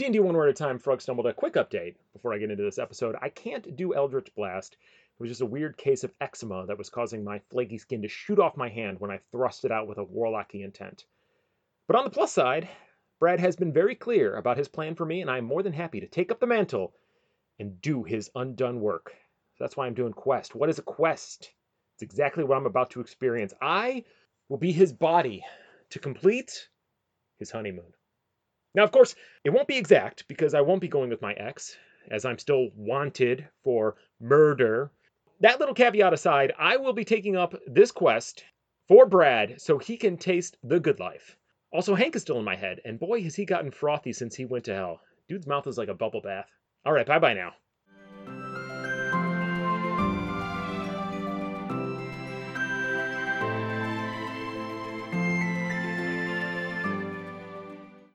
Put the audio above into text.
D&D One Word at a Time, Frog stumbled. A quick update before I get into this episode. I can't do Eldritch Blast. It was just a weird case of eczema that was causing my flaky skin to shoot off my hand when I thrust it out with a warlocky intent. But on the plus side, Brad has been very clear about his plan for me, and I'm more than happy to take up the mantle and do his undone work. That's why I'm doing Quest. What is a quest? It's exactly what I'm about to experience. I will be his body to complete his honeymoon. Now, of course, it won't be exact because I won't be going with my ex, as I'm still wanted for murder. That little caveat aside, I will be taking up this quest for Brad so he can taste the good life. Also, Hank is still in my head, and boy, has he gotten frothy since he went to hell. Dude's mouth is like a bubble bath. All right, bye bye now.